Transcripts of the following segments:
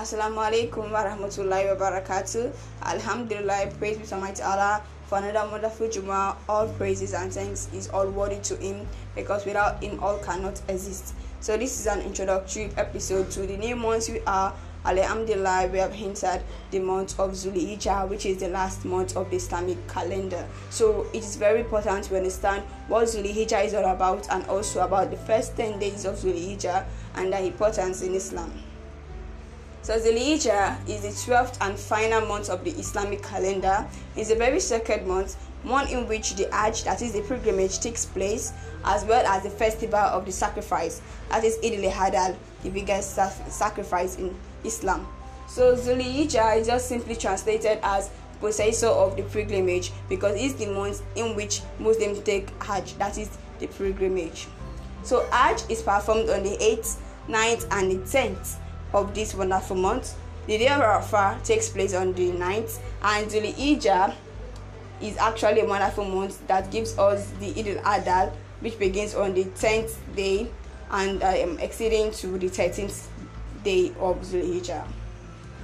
Assalamu alaikum wa rahmatullahi wa barakatuh. Alhamdulillah, praise be to Almighty Allah for another wonderful Juma. All praises and thanks is all worthy to Him because without Him, all cannot exist. So, this is an introductory episode to the new months we are. Alhamdulillah, we have entered the month of Zulhijjah, which is the last month of the Islamic calendar. So, it is very important to understand what Zulhijjah is all about and also about the first 10 days of Zulhijjah and their importance in Islam. So Zulhijjah is the 12th and final month of the Islamic calendar. It's a very sacred month, one in which the Hajj, that is the pilgrimage, takes place, as well as the festival of the sacrifice, that is Eid al-Adha, the biggest sacrifice in Islam. So Zulhijjah is just simply translated as possessor of the pilgrimage because it's the month in which Muslims take Hajj, that is the pilgrimage. So Hajj is performed on the 8th, 9th, and the 10th of this wonderful month. The day of Arafah takes place on the 9th, and Zulhijjah is actually a wonderful month that gives us the Eid al-Adha, which begins on the 10th day and um, exceeding to the 13th day of Zulhijjah.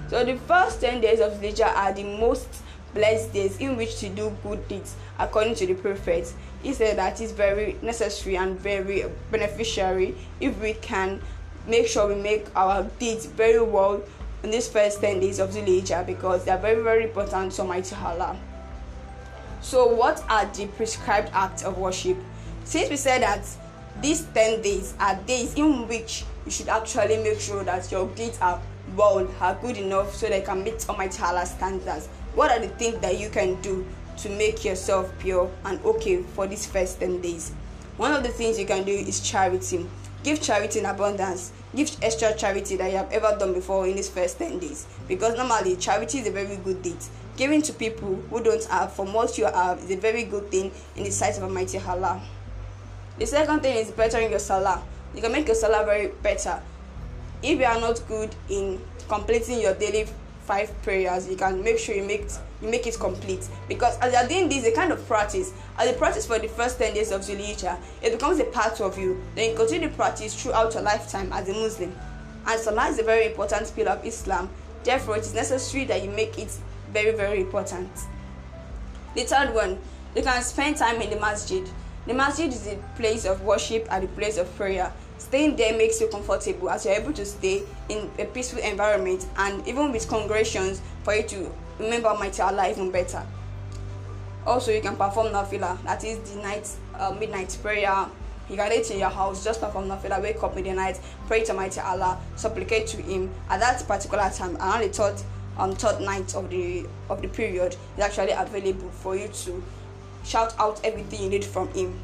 So the first 10 days of Zulhijjah are the most blessed days in which to do good deeds according to the prophet. He said that it's very necessary and very beneficiary if we can make sure we make our deeds very well in these first 10 days of Zulhijjah because they are very, very important to Almighty Allah. So, what are the prescribed acts of worship? Since we said that these 10 days are days in which you should actually make sure that your deeds are well, are good enough so they can meet Almighty Allah's standards. What are the things that you can do to make yourself pure and okay for these first 10 days? One of the things you can do is charity. Give charity in abundance. Give extra charity that you have ever done before in these first 10 days. Because normally, charity is a very good deed. Giving to people who don't have from what you have is a very good thing in the sight of Almighty Allah. The second thing is bettering your salah. You can make your salah very better. If you are not good in completing your daily five prayers, you can make sure you make you make it complete. Because as you are doing this, a kind of practice, as you practice for the first 10 days of Zulhijjah, it becomes a part of you. Then you continue to practice throughout your lifetime as a Muslim. And Salah is a very important pillar of Islam. Therefore, it is necessary that you make it very, very important. The third one, you can spend time in the masjid. The masjid is a place of worship and a place of prayer. Staying there makes you comfortable as you're able to stay in a peaceful environment and even with congregations for you to remember Almighty Allah even better. Also, you can perform nafila, that is the night uh, midnight prayer. You can it in your house, just perform nafila, wake up midnight, pray to Almighty Allah, supplicate to Him at that particular time. Around the third, um, third night of the of the period is actually available for you to shout out everything you need from Him.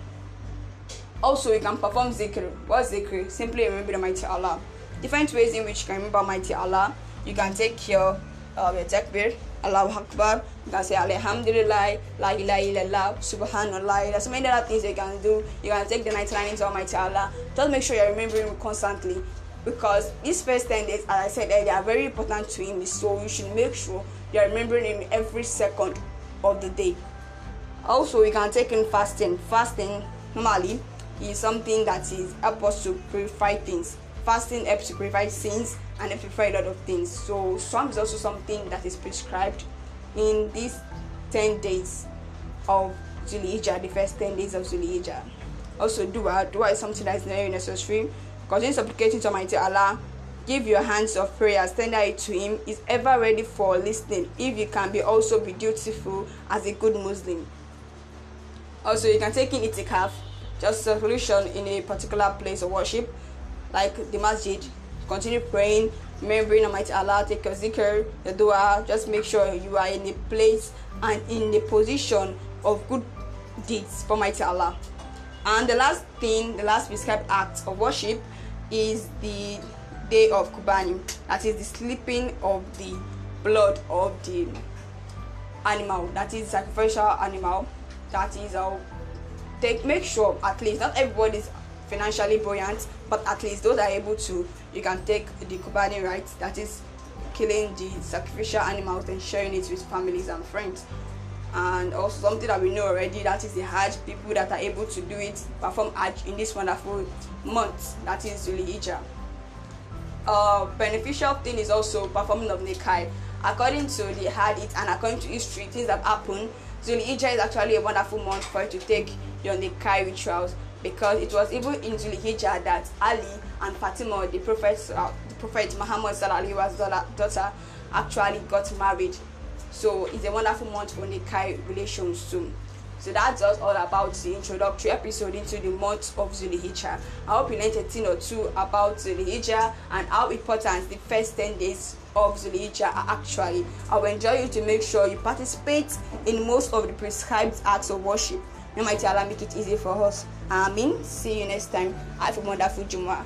Also, you can perform zikr. What zikr? Simply remember the mighty Allah. Different ways in which you can remember mighty Allah. You can take your uh, your takbir, Allahu Akbar. You can say Alhamdulillah, La ilaha illallah, Subhanallah. There's so many other things you can do. You can take the night 99 into Almighty Allah. Just make sure you're remembering constantly. Because these first 10 days, as I said earlier, are very important to Him. So you should make sure you're remembering Him every second of the day. Also, you can take in fasting. Fasting, normally, is something that is help us to purify things. Fasting helps to purify sins and helps purify a lot of things. So Sawm is also something that is prescribed in these 10 days of Zulhijjah, the first 10 days of Zulhijjah. Also dua. Dua is something that is very necessary. Continue supplicating to Almighty Allah. Give your hands of prayer, tender it to Him. Is ever ready for listening. If you can be also be dutiful as a good Muslim. Also, you can take in itikaf just a solution in a particular place of worship, like the masjid. Continue praying, remembering Almighty Allah, take your zikr, your dua. Just make sure you are in a place and in a position of good deeds for Almighty Allah. And the last thing, the last prescribed act of worship is the day of Qurbani, that is the sleeping of the blood of the animal, that is sacrificial animal, that is our take make sure at least not everybody is financially buoyant but at least those are able to you can take the qurbani right that is killing the sacrificial animals and sharing it with families and friends and also something that we know already that is the Hajj people that are able to do it perform Hajj in this wonderful month that is Zulhijjah. Uh, beneficial thing is also performing of Nikai. According to the Hadith and according to history, things have happened. Zulhijjah is actually a wonderful month for you to take your Nikai rituals because it was even in Zulhijjah that Ali and Fatima, the Prophet, uh, the Prophet Muhammad daughter, actually got married. So it's a wonderful month for Nikai relations too. So that's just all about the introductory episode into the month of Zulhijjah. I hope you learned a thing or two about Zulhijjah and how important the first 10 days of Zulhijjah are actually. I will enjoy you to make sure you participate in most of the prescribed acts of worship. May Mighty Allah make it easy for us. Amen. See you next time. Have a wonderful Jumu'ah.